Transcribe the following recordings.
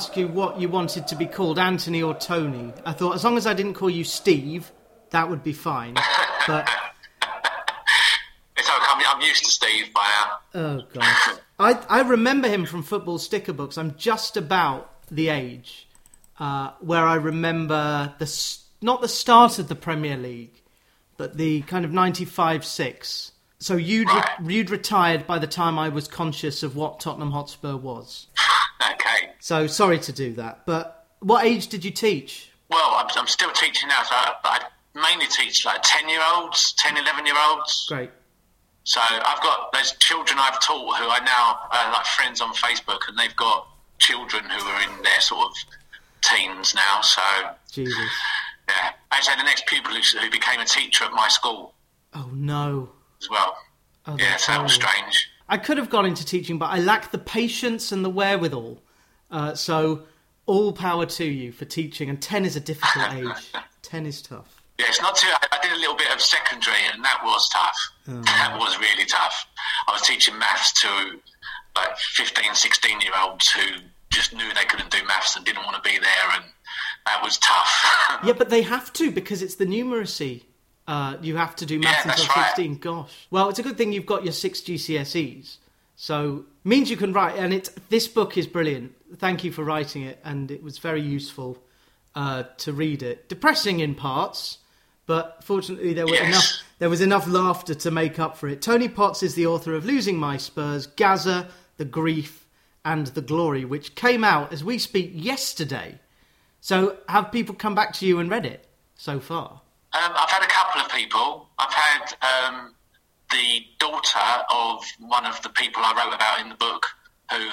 ask you what you wanted to be called, Anthony or Tony. I thought as long as I didn't call you Steve, that would be fine. But It's okay, I'm, I'm used to Steve by now. oh god, I I remember him from football sticker books. I'm just about the age uh, where I remember the not the start of the Premier League, but the kind of '95-6. So you'd re- you'd retired by the time I was conscious of what Tottenham Hotspur was. Okay. So sorry to do that, but what age did you teach? Well, I'm, I'm still teaching now, so I, I mainly teach like 10 year olds, 10, 11 year olds. Great. So I've got those children I've taught who are now uh, like friends on Facebook, and they've got children who are in their sort of teens now. So Jesus. yeah, I actually the next pupil who, who became a teacher at my school Oh no. as well. Oh, yeah, so that was strange. I could have gone into teaching, but I lack the patience and the wherewithal. Uh, so, all power to you for teaching. And 10 is a difficult age. 10 is tough. Yeah, it's not too. I, did a little bit of secondary, and that was tough. Oh. That was really tough. I was teaching maths to like 15, 16 year olds who just knew they couldn't do maths and didn't want to be there, and that was tough. Yeah, but they have to because it's the numeracy. Uh, you have to do maths Yeah, until right. 16. Gosh. Well, it's a good thing you've got your six GCSEs. So, means you can write. And it, this book is brilliant. Thank you for writing it. And it was very useful uh, to read it. Depressing in parts, but fortunately there were Yes. enough. There was enough laughter to make up for it. Tony Potts is the author of Losing My Spurs, Gazza, The Grief, and The Glory, which came out as we speak yesterday. So, have people come back to you and read it so far? Um, I've had a couple of people. I've had um, the daughter of one of the people I wrote about in the book, who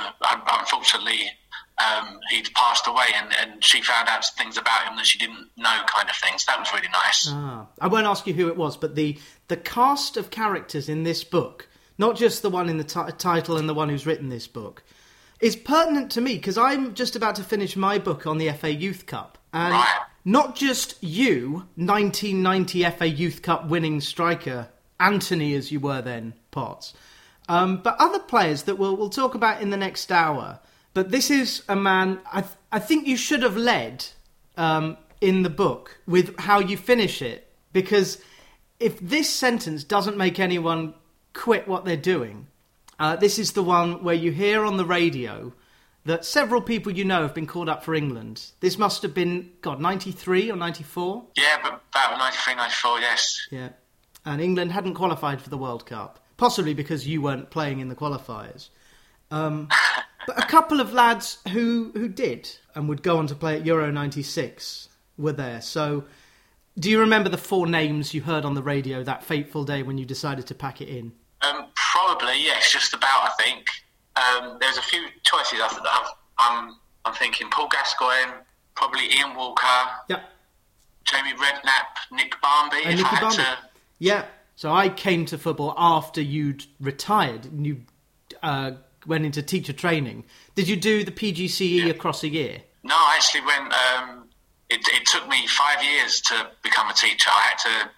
unfortunately um, he'd passed away, and, and she found out things about him that she didn't know, kind of things. That was really nice. Ah, I won't ask you who it was, but the the cast of characters in this book, not just the one in the ti- title and the one who's written this book, is pertinent to me because I'm just about to finish my book on the FA Youth Cup, and Right. not just you, 1990 FA Youth Cup winning striker Anthony, as you were then, Potts, um, but other players that we'll we'll talk about in the next hour. But this is a man I th- I think you should have led um, in the book with how you finish it because if this sentence doesn't make anyone quit what they're doing, uh, this is the one where you hear on the radio that several people you know have been called up for England. This must have been God ninety three or ninety four. Yeah, but about 93, 94, yes. Yeah. And England hadn't qualified for the World Cup, possibly because you weren't playing in the qualifiers. Um, but a couple of lads who, who did and would go on to play at Euro 96 were there. So, do you remember the four names you heard on the radio that fateful day when you decided to pack it in? Um, probably, yes, just about, I think. Um, there's a few choices. I th- I'm, I'm, thinking Paul Gascoigne, probably Ian Walker, Yeah. Jamie Redknapp, Nick Barmby. And if Nicky I had Barmby. to, Yeah. So I came to football after you'd retired and you uh, went into teacher training. Did you do the PGCE across a year? No, I actually went. Um, it, it took me five years to become a teacher. I had to.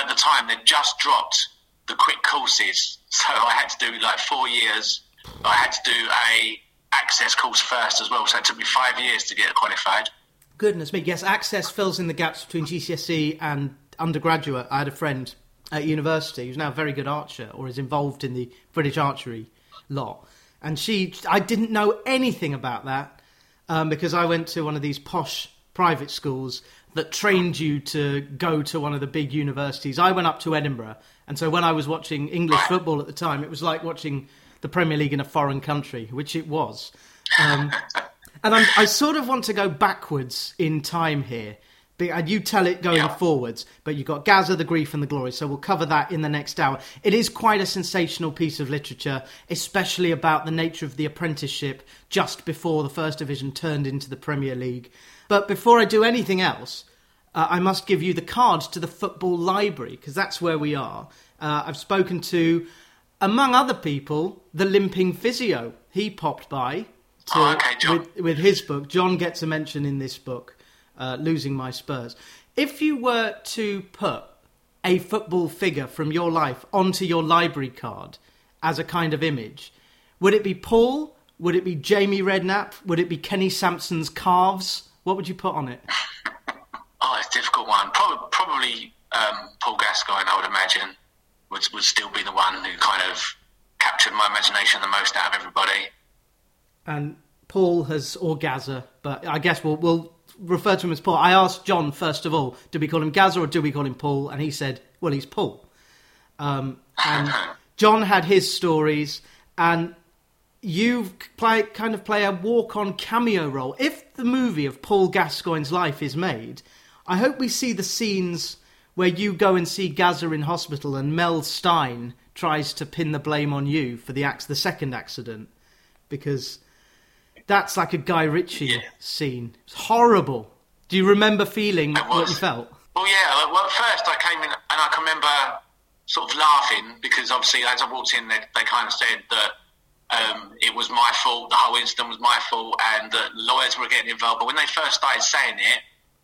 At the time, they just dropped the quick courses, so I had to do like four years. I had to do a access course first as well, so it took me five years to get qualified. Goodness me. Yes, access fills in the gaps between GCSE and undergraduate. I had a friend at university who's now a very good archer or is involved in the British archery lot. And she, I didn't know anything about that um, because I went to one of these posh private schools that trained you to go to one of the big universities. I went up to Edinburgh. And so when I was watching English football at the time, it was like watching the Premier League in a foreign country, which it was. Um, and I'm, I sort of want to go backwards in time here. And you tell it going Yeah. forwards, but you've got Gazza, the grief, and the glory. So we'll cover that in the next hour. It is quite a sensational piece of literature, especially about the nature of the apprenticeship just before the First Division turned into the Premier League. But before I do anything else, uh, I must give you the cards to the football library because that's where we are. Uh, I've spoken to, among other people, the limping physio. He popped by to, Oh, okay, with, with his book. John gets a mention in this book, uh, Losing My Spurs. If you were to put a football figure from your life onto your library card as a kind of image, would it be Paul, Would it be Jamie Redknapp? Would it be Kenny Sansom's calves? What would you put on it? oh, it's a difficult one. Probably, probably um, Paul Gascoigne, I would imagine, would, would still be the one who kind of captured my imagination the most out of everybody. And Paul has or Gazza, but I guess we'll, we'll refer to him as Paul. I asked John first of all, do we call him Gazza or do we call him Paul? And he said, well, he's Paul. Um, and John had his stories, and you play kind of play a walk-on cameo role. If the movie of Paul Gascoigne's life is made, I hope we see the scenes where you go and see Gazza in hospital and Mel Stein tries to pin the blame on you for the act, the second accident because that's like a Guy Ritchie yeah. scene. It's horrible. Do you remember feeling what you felt? Well, yeah. Well, first I came in and I can remember sort of laughing because obviously as I walked in, they, they kind of said that um, it was my fault, the whole incident was my fault, and that lawyers were getting involved. But when they first started saying it,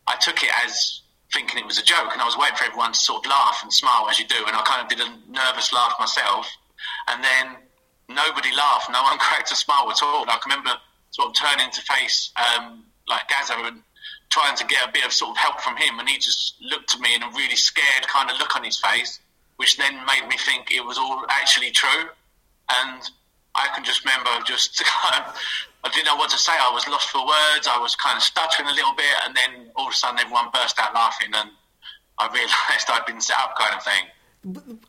I took it as thinking it was a joke, and I was waiting for everyone to sort of laugh and smile as you do, and I kind of did a nervous laugh myself, and then nobody laughed, no one cracked a smile at all. I can remember sort of turning to face um, like Gazza and trying to get a bit of sort of help from him, and he just looked at me in a really scared kind of look on his face, which then made me think it was all actually true, and I can just remember just I didn't know what to say. I was lost for words. I was kind of stuttering a little bit, and then all of a sudden everyone burst out laughing, and I realised I'd been set up, kind of thing.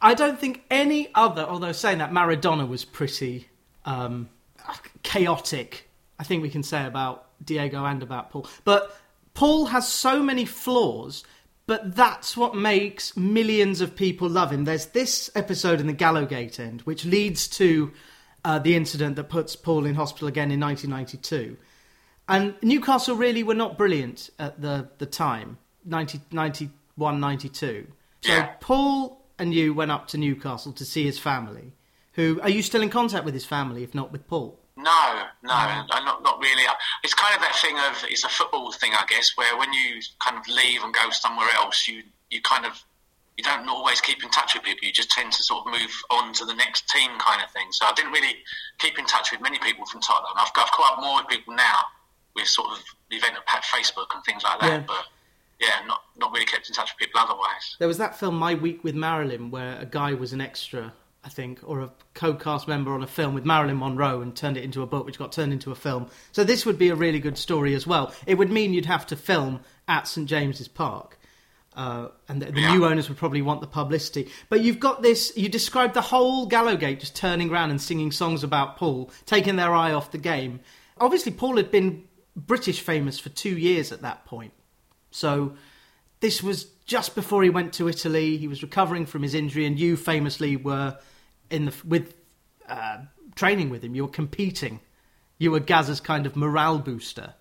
I don't think any other, although saying that Maradona was pretty um, chaotic. I think we can say about Diego and about Paul, but Paul has so many flaws. But that's what makes millions of people love him. There's this episode in the Gallowgate end, which leads to uh, the incident that puts Paul in hospital again in 1992. And Newcastle really were not brilliant at the, the time, 90, 91, 92. So. Paul and you went up to Newcastle to see his family. Who are you still in contact with his family, if not with Paul? No, no, not not really. It's kind of that thing of it's a football thing, I guess, where when you kind of leave and go somewhere else, you you kind of you don't always keep in touch with people. You just tend to sort of move on to the next team kind of thing. So I didn't really keep in touch with many people from Tottenham. I've, got I've caught up more with people now with sort of the event at Facebook and things like that. Yeah. But yeah, not not really kept in touch with people otherwise. There was that film My Week with Marilyn where a guy was an extra, I think, or a co-cast member on a film with Marilyn Monroe and turned it into a book, which got turned into a film. So this would be a really good story as well. It would mean you'd have to film at St James's Park. Uh, and the, the yeah. new owners would probably want the publicity. But you've got this. You described the whole Gallowgate just turning around and singing songs about Paul, taking their eye off the game. Obviously, Paul had been British famous for two years at that point. So this was just before he went to Italy. He was recovering from his injury, and you famously were in the with uh, training with him. You were competing. You were Gazza's kind of morale booster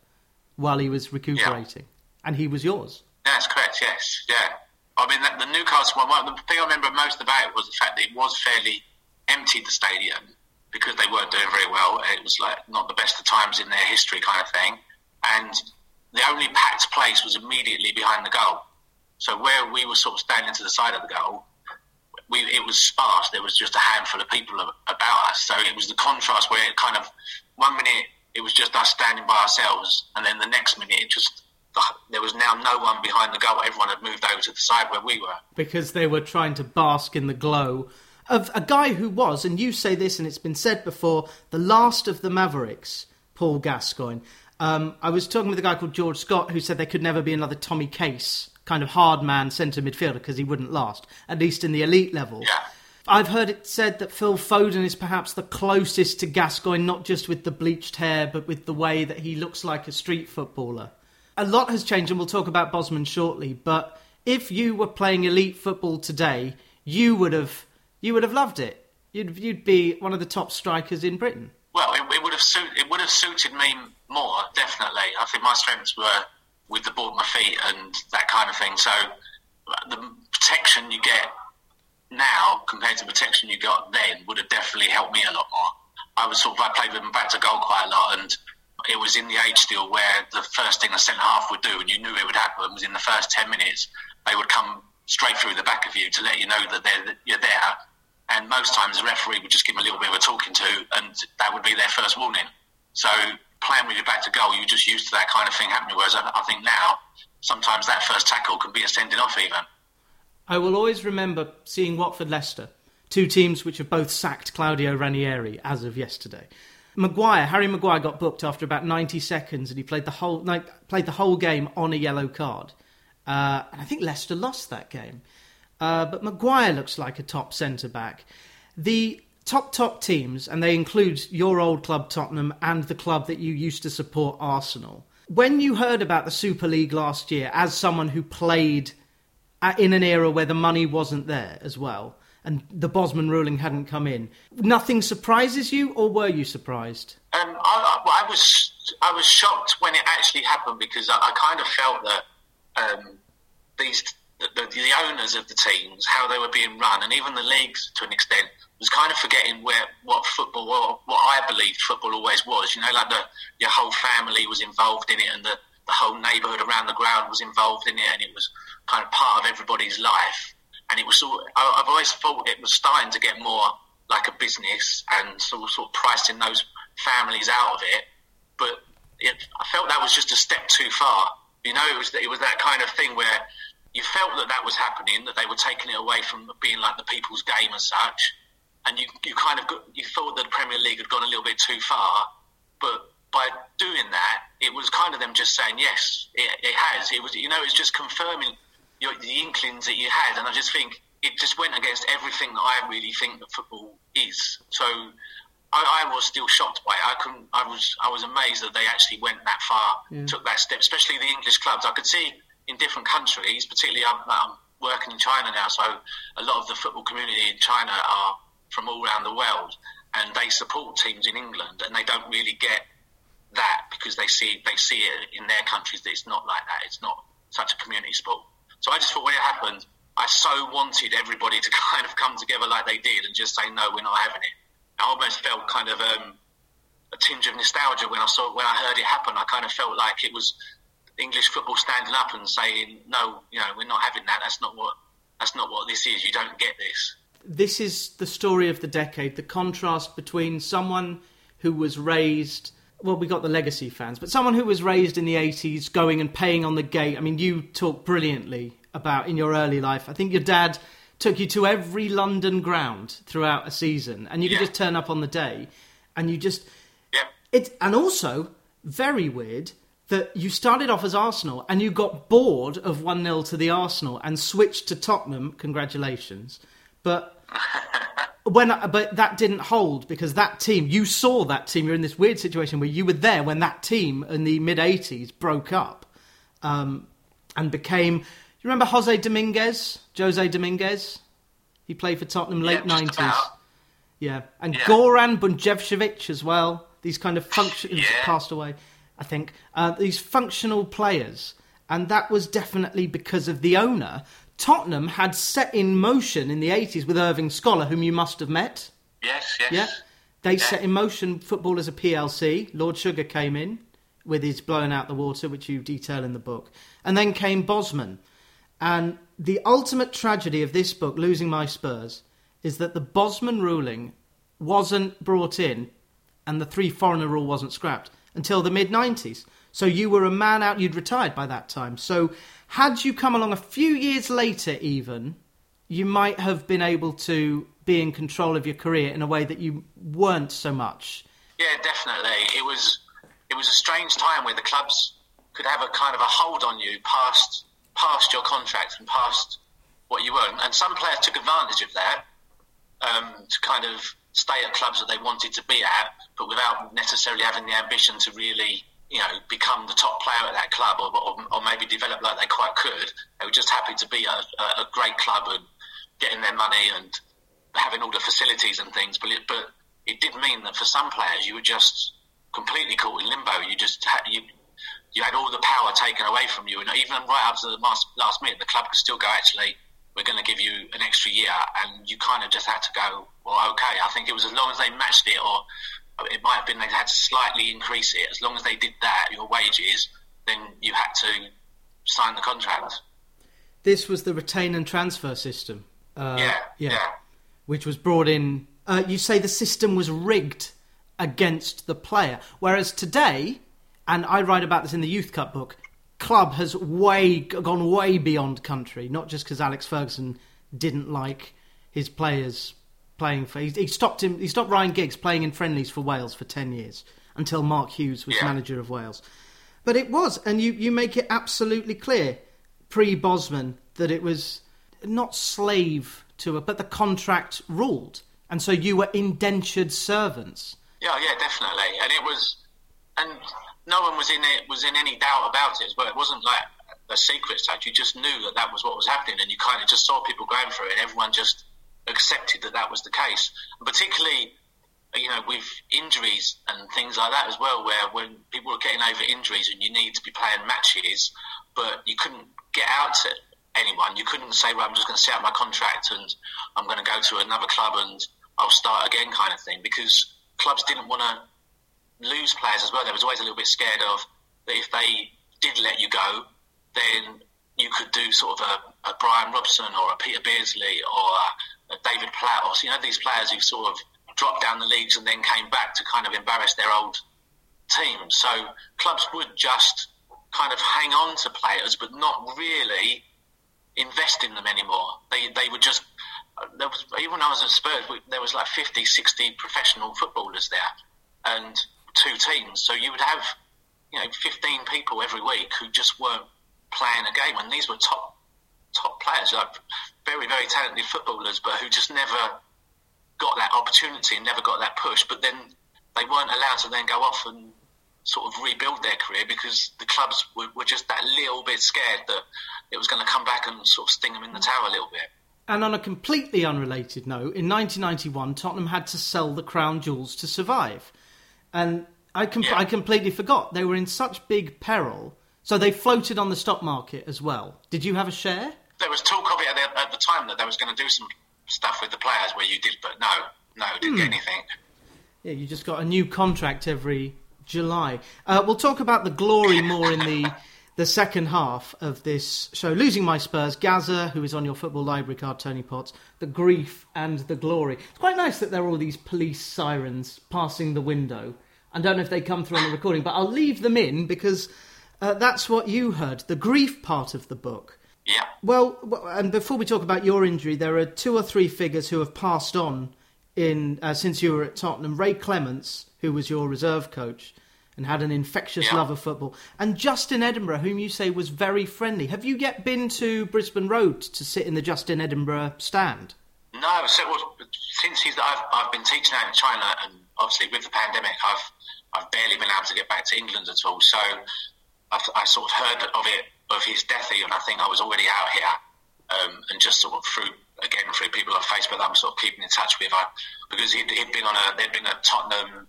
while he was recuperating, yeah. and he was yours. That's correct. Yes. Yeah. I mean, the, the Newcastle one. The thing I remember most about it was the fact that it was fairly empty. The stadium because they weren't doing very well. It was like not the best of times in their history, kind of thing. And the only packed place was immediately behind the goal. So where we were sort of standing to the side of the goal, we, it was sparse. There was just a handful of people about us. So it was the contrast where it kind of one minute it was just us standing by ourselves, and then the next minute it just there was now no one behind the goal. Everyone had moved over to the side where we were. Because they were trying to bask in the glow of a guy who was, and you say this and it's been said before, the last of the Mavericks, Paul Gascoigne. Um, I was talking with a guy called George Scott who said there could never be another Tommy Case kind of hard man centre midfielder because he wouldn't last, at least in the elite level. Yeah. I've heard it said that Phil Foden is perhaps the closest to Gascoigne, not just with the bleached hair, but with the way that he looks like a street footballer a lot has changed, and we'll talk about Bosman shortly. But if you were playing elite football today, you would have you would have loved it. You'd you'd be one of the top strikers in Britain. Well, it, it would have suit, it would have suited me more definitely. I think my strengths were with the ball at my feet and that kind of thing. So the protection you get now compared to the protection you got then would have definitely helped me a lot more. I was sort of I played with them back to goal quite a lot and it was in the age still where the first thing the centre half would do, and you knew it would happen, was in the first 10 minutes, they would come straight through the back of you to let you know that they're, you're there. And most times the referee would just give them a little bit of a talking to, and that would be their first warning. So playing with your back to goal, you're just used to that kind of thing happening. Whereas I, I think now, sometimes that first tackle can be a sending off even. I will always remember seeing Watford Leicester, two teams which have both sacked Claudio Ranieri as of yesterday. Maguire, Harry Maguire got booked after about 90 seconds and he played the whole, like, played the whole game on a yellow card. Uh, and I think Leicester lost that game. Uh, but Maguire looks like a top centre back. The top, top teams, and they include your old club Tottenham and the club that you used to support, Arsenal. When you heard about the Super League last year, as someone who played in an era where the money wasn't there as well, and the Bosman ruling hadn't come in. Nothing surprises you, or were you surprised? Um, I, I, was I was shocked when it actually happened because I, I kind of felt that um, these the, the, the, owners of the teams, how they were being run, and even the leagues to an extent, was kind of forgetting where what football, what, what I believed football always was. You know, like the your whole family was involved in it, and the the whole neighbourhood around the ground was involved in it, and it was kind of part of everybody's life and it was sort. Of, I, have always thought it was starting to get more like a business and sort sort of pricing those families out of it. But it, I felt that was just a step too far. You know, it was it was that kind of thing where you felt that that was happening, that they were taking it away from being like the people's game as such, and you you kind of got, you thought that the Premier League had gone a little bit too far, but by doing that, it was kind of them just saying yes, it, it has. It was you know, it's just confirming your, the inklings that you had, and I just think it just went against everything that I really think that football is. So I, I was still shocked by it. I couldn't. I was. I was amazed that they actually went that far, yeah. took that step. Especially the English clubs. I could see in different countries, particularly I'm, I'm working in China now, so a lot of the football community in China are from all around the world, and they support teams in England, and they don't really get that because they see they see it in their countries that it's not like that. It's not such a community sport. So I just thought when it happened, I so wanted everybody to kind of come together like they did and just say, no, we're not having it. I almost felt kind of um, a tinge of nostalgia when I saw when I heard it happen. I kind of felt like it was English football standing up and saying, no, you know, we're not having that. That's not what that's not what this is. You don't get this. This is the story of the decade. The contrast between someone who was raised well, we got the legacy fans, but someone who was raised in the 80s going and paying on the gate. I mean, you talk brilliantly about in your early life. I think your dad took you to every London ground throughout a season, and you could just turn up on the day, and you just. Yeah. It, and also, very weird that you started off as Arsenal and you got bored of 1 0 to the Arsenal and switched to Tottenham. Congratulations. But when but that didn't hold because that team you saw that team you're in this weird situation where you were there when that team in the mid 80s broke up um, and became you remember Jose Dominguez? Jose Dominguez? He played for Tottenham late yeah, 90s yeah and yeah. Goran Bunjevcevic as well. These kind of function yeah. passed away I think. Uh, these functional players and that was definitely because of the owner Tottenham had set in motion in the 80s with Irving Scholar, whom you must have met. Yes, yes. Yeah. They yeah. set in motion football as a PLC. Lord Sugar came in with his blowing out the water, which you detail in the book. And then came Bosman. And the ultimate tragedy of this book, Losing My Spurs, is that the Bosman ruling wasn't brought in and the three foreigner rule wasn't scrapped until the mid 90s. So you were a man out, you'd retired by that time. So had you come along a few years later, even, you might have been able to be in control of your career in a way that you weren't so much. Yeah, definitely. It was it was a strange time where the clubs could have a kind of a hold on you past past your contract and past what you earn. And some players took advantage of that um, to kind of stay at clubs that they wanted to be at, but without necessarily having the ambition to really you know, become the top player at that club or, or, or, maybe develop like they quite could. They were just happy to be a, a, great club and getting their money and having all the facilities and things. But it, but it did mean that for some players, you were just completely caught in limbo. You just had, you, you had all the power taken away from you. And even right up to the last, last minute, the club could still go, actually, we're going to give you an extra year. And you kind of just had to go, well, okay. I think it was as long as they matched it or it might have been they had to slightly increase it. As long as they did that, your wages, then you had to sign the contract. This was the retain and transfer system. Uh, yeah, yeah, yeah, Which was brought in. Uh, you say the system was rigged against the player. Whereas today, and I write about this in the Youth Cup book, club has way gone way beyond country. Not just because Alex Ferguson didn't like his players playing for. He, he, stopped him. He stopped Ryan Giggs playing in friendlies for Wales for ten years until Mark Hughes was yeah. manager of Wales. But it was, and you you make it absolutely clear pre Bosman that it was not slave to it, but the contract ruled, and so you were indentured servants. Yeah, yeah, definitely, and it was, and no one was in it was in any doubt about it well. It wasn't like a secret such. You just knew that that was what was happening, and you kind of just saw people going through it, and everyone just accepted that that was the case. And particularly, you know, with injuries and things like that as well, where when people were getting over injuries and you need to be playing matches, but you couldn't get out to anyone. You couldn't say, well, I'm just going to set up my contract and I'm going to go to another club and I'll start again, kind of thing, because clubs didn't want to lose players as well. They was always a little bit scared of that if they did let you go, then you could do sort of a, a Brian Robson or a Peter Beardsley or a David Platt, or you know these players who sort of dropped down the leagues and then came back to kind of embarrass their old teams. So clubs would just kind of hang on to players, but not really invest in them anymore. They they would just there was even when I was at Spurs, there was like 50, 60 professional footballers there, and two teams. So you would have, you know, 15 people every week who just weren't playing a game. And these were top top players, like very, very talented footballers, but who just never got that opportunity and never got that push. But then they weren't allowed to then go off and sort of rebuild their career because the clubs were, were just that little bit scared that it was going to come back and sort of sting them in the tower a little bit. And on a completely unrelated note, in 1991, Tottenham had to sell the crown jewels to survive and I, com- yeah. I completely forgot they were in such big peril. So they floated on the stock market as well. Did you have a share? There was talk of it at the, at the time that they was going to do some stuff with the players where you did, but no, no, didn't get hmm. anything. Yeah, you just got a new contract every July. Uh, we'll talk about the glory more in the the second half of this show. Losing my Spurs, Gazza, who is on your football library card, Tony Potts, the grief and the glory. It's quite nice that there are all these police sirens passing the window I don't know if they come through on the recording, but I'll leave them in because uh, that's what you heard the grief part of the book. Yeah. Well, and before we talk about your injury, there are two or three figures who have passed on in uh, since you were at Tottenham. Ray Clemence, who was your reserve coach and had an infectious yeah. love of football, and Justin Edinburgh, whom you say was very friendly. Have you yet been to Brisbane Road to sit in the Justin Edinburgh stand? No, so since he's I've, I've been teaching out in China, and obviously with the pandemic, I've I've barely been able to get back to England at all. So I, I sort of heard of it, of his death, and I think I was already out here, um, and just sort of through again through people on Facebook that I'm sort of keeping in touch with, I, because he'd, he'd been on a there'd been a Tottenham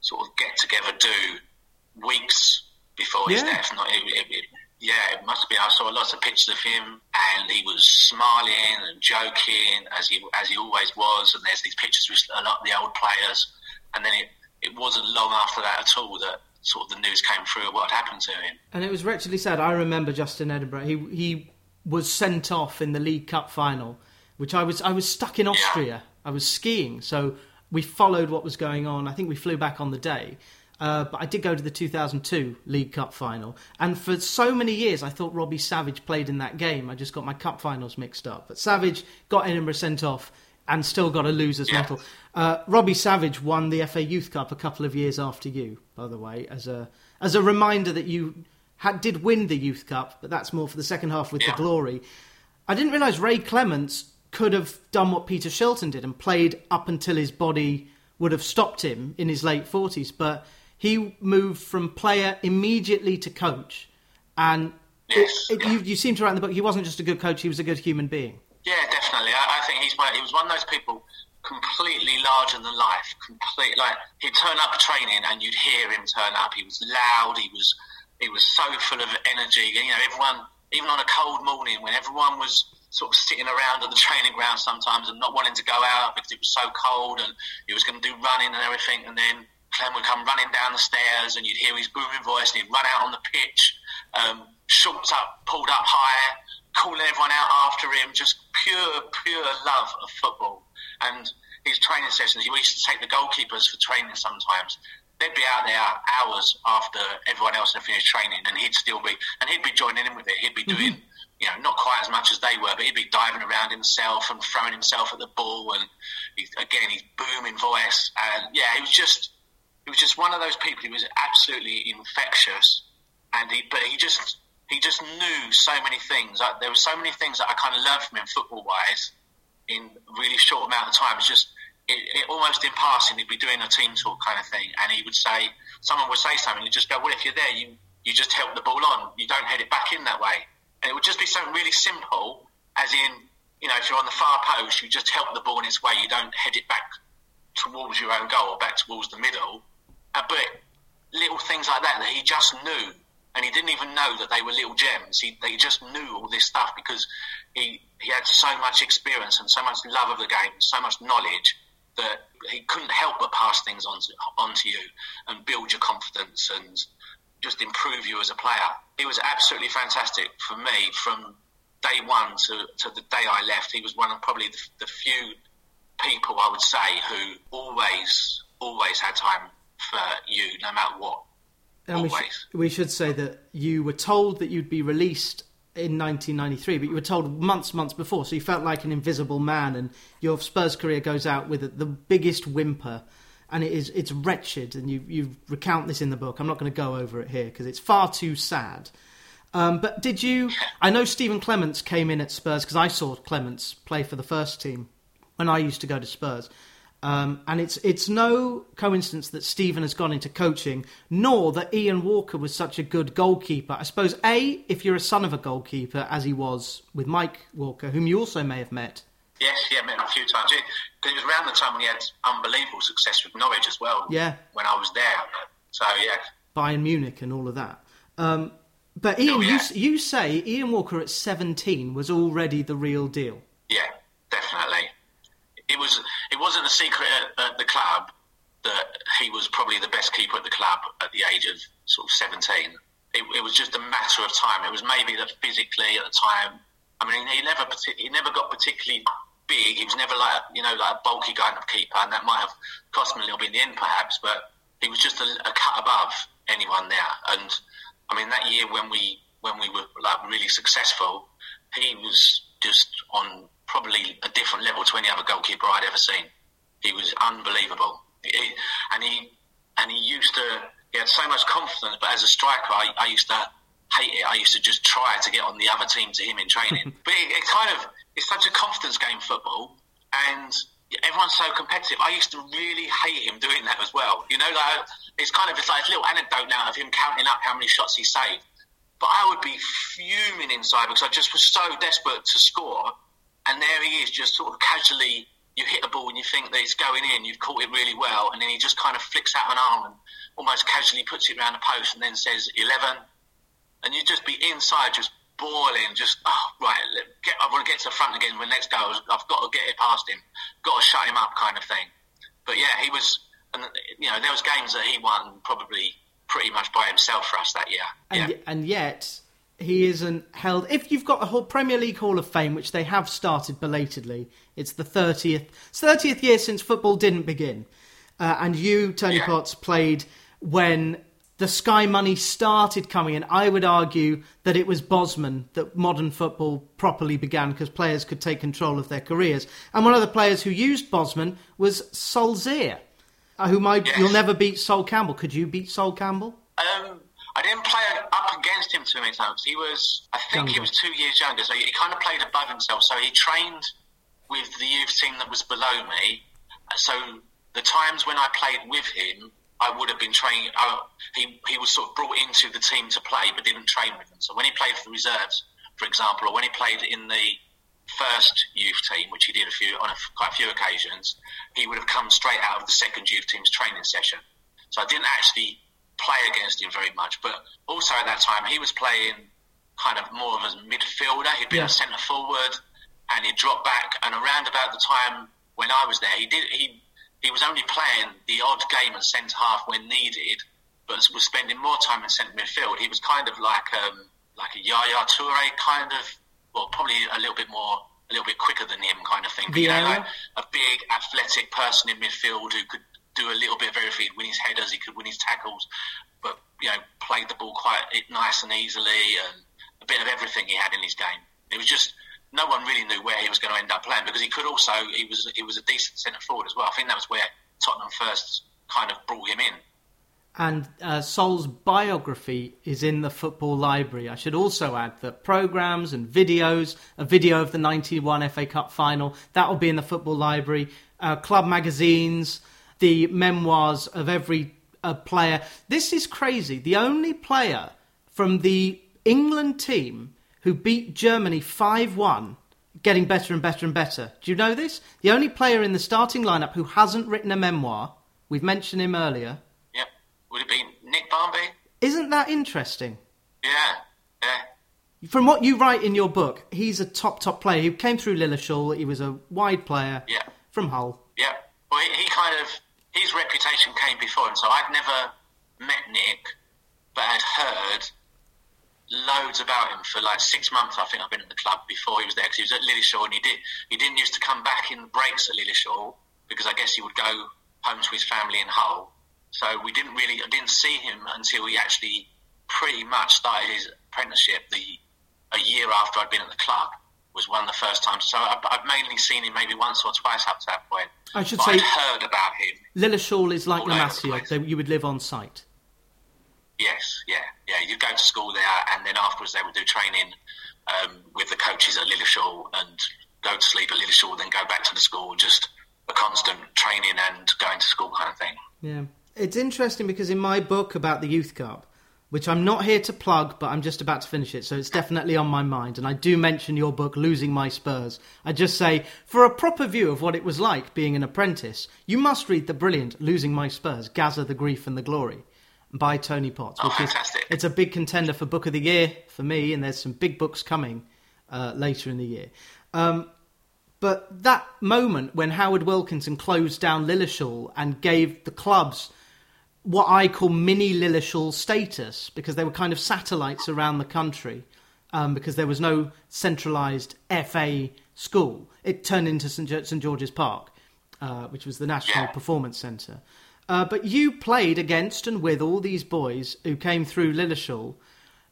sort of get together do weeks before his yeah. death. Not, it, it, it, yeah, it must be. I saw lots of pictures of him, and he was smiling and joking as he as he always was. And there's these pictures with a lot of the old players, and then it it wasn't long after that at all that sort of the news came through of what had happened to him. And it was wretchedly sad. I remember Justin Edinburgh. He he was sent off in the League Cup final, which I was I was stuck in Austria. Yeah. I was skiing, so we followed what was going on. I think we flew back on the day. Uh, but I did go to the 2002 League Cup final, and for so many years I thought Robbie Savage played in that game. I just got my cup finals mixed up. But Savage got Edinburgh sent off and still got a loser's yeah. medal. Uh, Robbie Savage won the FA Youth Cup a couple of years after you, by the way, as a as a reminder that you had, did win the Youth Cup, but that's more for the second half with yeah. the glory. I didn't realise Ray Clemence could have done what Peter Shilton did and played up until his body would have stopped him in his late forties, but he moved from player immediately to coach, and yes. it, it, you, you seem to write in the book he wasn't just a good coach; he was a good human being. Yeah, definitely. I, I think he's one, he was one of those people completely larger than life. Complete like he'd turn up training and you'd hear him turn up. He was loud. He was he was so full of energy. You know, everyone even on a cold morning when everyone was sort of sitting around at the training ground sometimes and not wanting to go out because it was so cold and he was going to do running and everything and then Clem would come running down the stairs and you'd hear his booming voice and he'd run out on the pitch, um, shorts up, pulled up high, calling everyone out after him, just pure, pure love of football. And his training sessions. He used to take the goalkeepers for training sometimes. They'd be out there hours after everyone else had finished training, and he'd still be, and he'd be joining in with it. He'd be doing, mm-hmm. you know, not quite as much as they were, but he'd be diving around himself and throwing himself at the ball, and he, again, his booming voice, and yeah, he was just, he was just one of those people. He was absolutely infectious, and he, but he just, he just knew so many things. There were so many things that I kind of learned from him football wise in a really short amount of time. It's just it, it, almost in passing, he'd be doing a team talk kind of thing, and he would say, someone would say something, and just go, well, if you're there, you, you just help the ball on. You don't head it back in that way. And it would just be something really simple, as in, you know, if you're on the far post, you just help the ball in its way. You don't head it back towards your own goal or back towards the middle. Uh, but little things like that that he just knew, and he didn't even know that they were little gems. He, he just knew all this stuff because he, he had so much experience and so much love of the game, so much knowledge that he couldn't help but pass things on to, onto you and build your confidence and just improve you as a player. He was absolutely fantastic for me from day one to, to the day I left. He was one of probably the, the few people I would say who always, always had time for you, no matter what. And we, sh- we should say that you were told that you'd be released in 1993, but you were told months, months before, so you felt like an invisible man, and your Spurs career goes out with the biggest whimper, and it is it's wretched, and you you recount this in the book. I'm not going to go over it here because it's far too sad. Um, but did you? I know Stephen Clemence came in at Spurs because I saw Clemence play for the first team when I used to go to Spurs. Um, and it's it's no coincidence that Stephen has gone into coaching, nor that Ian Walker was such a good goalkeeper. I suppose a if you're a son of a goalkeeper, as he was with Mike Walker, whom you also may have met. Yes, yeah, met him a few times. It, it was around the time when he had unbelievable success with Norwich as well. Yeah, when I was there. So yeah, Bayern Munich and all of that. Um, but Ian, oh, yeah. you, you say Ian Walker at 17 was already the real deal. Yeah, definitely it was it wasn't a secret at, at, the club that he was probably the best keeper at the club at the age of sort of 17. It, it was just a matter of time. It was maybe that physically at the time. I mean, he never he never got particularly big. He was never like you know like a bulky kind of keeper, and that might have cost him a little bit in the end, perhaps. But he was just a, a cut above anyone there. And I mean, that year when we when we were like really successful, he was just on probably a different level to any other goalkeeper I'd ever seen. He was unbelievable, he, and he and he used to. He had so much confidence, but as a striker, I, I used to hate it. I used to just try to get on the other team to him in training. but it, it, kind of it's such a confidence game football, and everyone's so competitive. I used to really hate him doing that as well. You know, like it's kind of it's like a little anecdote now of him counting up how many shots he saved. But I would be fuming inside because I just was so desperate to score and there he is, just sort of casually. You hit a ball and you think that it's going in. You've caught it really well, and then he just kind of flicks out an arm and almost casually puts it around the post, and then says eleven. And you just be inside, just boiling, just oh, right. Get, I want to get to the front again when next go. I've got to get it past him. Got to shut him up, kind of thing. But yeah, he was, and you know, there was games that he won probably pretty much by himself for us that year. And, yeah. and yet, he isn't held. If you've got a whole Premier League Hall of Fame, which they have started belatedly, it's the thirtieth thirtieth year since football didn't begin, uh, and you, Tony yeah. Potts, played when the Sky money started coming in. I would argue that it was Bosman that modern football properly began because players could take control of their careers. And one of the players who used Bosman was Solskjaer, uh, who might yes. you'll never beat Sol Campbell. Could you beat Sol Campbell? Um, I didn't play up against him too many times. He was, I think, younger. he was two years younger, so he kind of played above himself. So he trained with the youth team that was below me. So the times when I played with him, I would have been training. Uh, he he was sort of brought into the team to play, but didn't train with them. So when he played for the reserves, for example, or when he played in the first youth team, which he did a few on a, quite a few occasions, he would have come straight out of the second youth team's training session. So I didn't actually play against him very much. But also at that time, he was playing kind of more of a midfielder. He'd been yeah. a centre forward, and he dropped back. And around about the time when I was there, he did he he was only playing the odd game at centre half when needed, but was spending more time in centre midfield. He was kind of like um, like a Yaya Toure kind of, well, probably a little bit more. A little bit quicker than him, kind of thing. But, you know, like a big, big, athletic person in midfield who could do a little bit of everything. Win his headers, he could win his tackles, but you know, played the ball quite nice and easily, and a bit of everything he had in his game. It was just no one really knew where he was going to end up playing because he could also he was he was a decent centre forward as well. I think that was where Tottenham first kind of brought him in. And uh, Sol's biography is in the football library. I should also add that programs and videos, a video of the 91 FA Cup final, that will be in the football library. Uh, club magazines, the memoirs of every uh, player. This is crazy. The only player from the England team who beat Germany 5 1, getting better and better and better. Do you know this? The only player in the starting lineup who hasn't written a memoir, we've mentioned him earlier. Yep. Would it be Nick Barmby? Isn't that interesting? Yeah, yeah. From what you write in your book, he's a top, top player. He came through Lilleshall, he was a wide player yeah. from Hull. Yeah. Well, he, he kind of, his reputation came before him, so I'd never met Nick, but I'd heard loads about him for like six months. I think I've been at the club before he was there because he was at Lilleshall and he did he didn't used to come back in breaks at Lilleshall because I guess he would go home to his family in Hull. So we didn't really I didn't see him until he actually pretty much started his apprenticeship the a year after I'd been at the club was one of the first times. So I've, I've mainly seen him maybe once or twice up to that point. I should but say I'd heard about him. Lilleshall is like La Masia, so you would live on site. Yes, yeah, yeah. You'd go to school there, and then afterwards they would do training um, with the coaches at Lilleshall and go to sleep at Lilleshall, then go back to the school. Just a constant training and going to school kind of thing. Yeah. It's interesting because in my book about the Youth Cup, which I'm not here to plug, but I'm just about to finish it, so it's definitely on my mind. And I do mention your book, Losing My Spurs. I just say, for a proper view of what it was like being an apprentice, you must read the brilliant Losing My Spurs, Gazza, the Grief and the Glory by Tony Potts. Oh, which is, fantastic. it's a big contender for Book of the Year for me, and there's some big books coming uh, later in the year. Um, but that moment when Howard Wilkinson closed down Lilleshall and gave the clubs what I call mini Lilleshall status because they were kind of satellites around the country um, because there was no centralised FA school. It turned into St, St George's Park, uh, which was the National Yeah. Performance Centre. Uh, but you played against and with all these boys who came through Lilleshall.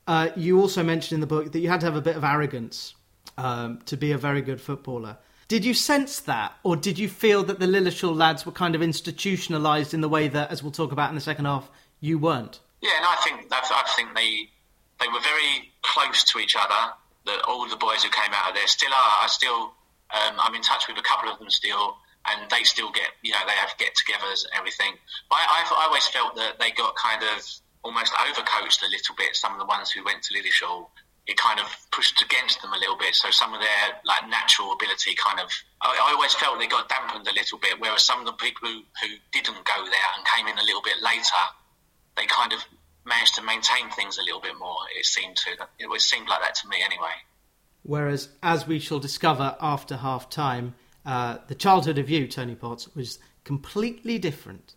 Uh, you also mentioned in the book that you had to have a bit of arrogance um, to be a very good footballer. Did you sense that, or did you feel that the Lilleshall lads were kind of institutionalised in the way that, as we'll talk about in the second half, you weren't? Yeah, and I think I, I think they they were very close to each other. That all the boys who came out of there still are. I still um, I'm in touch with a couple of them still, and they still get you know they have get-togethers and everything. But I, I've I always felt that they got kind of almost overcoached a little bit. Some of the ones who went to Lilleshall, it kind of pushed against them a little bit. So some of their like natural ability kind of I, I always felt they got dampened a little bit. Whereas some of the people who, who didn't go there and came in a little bit later, they kind of managed to maintain things a little bit more. It seemed to. It seemed like that to me anyway. Whereas, as we shall discover after half time, uh, the childhood of you, Tony Potts, was completely different.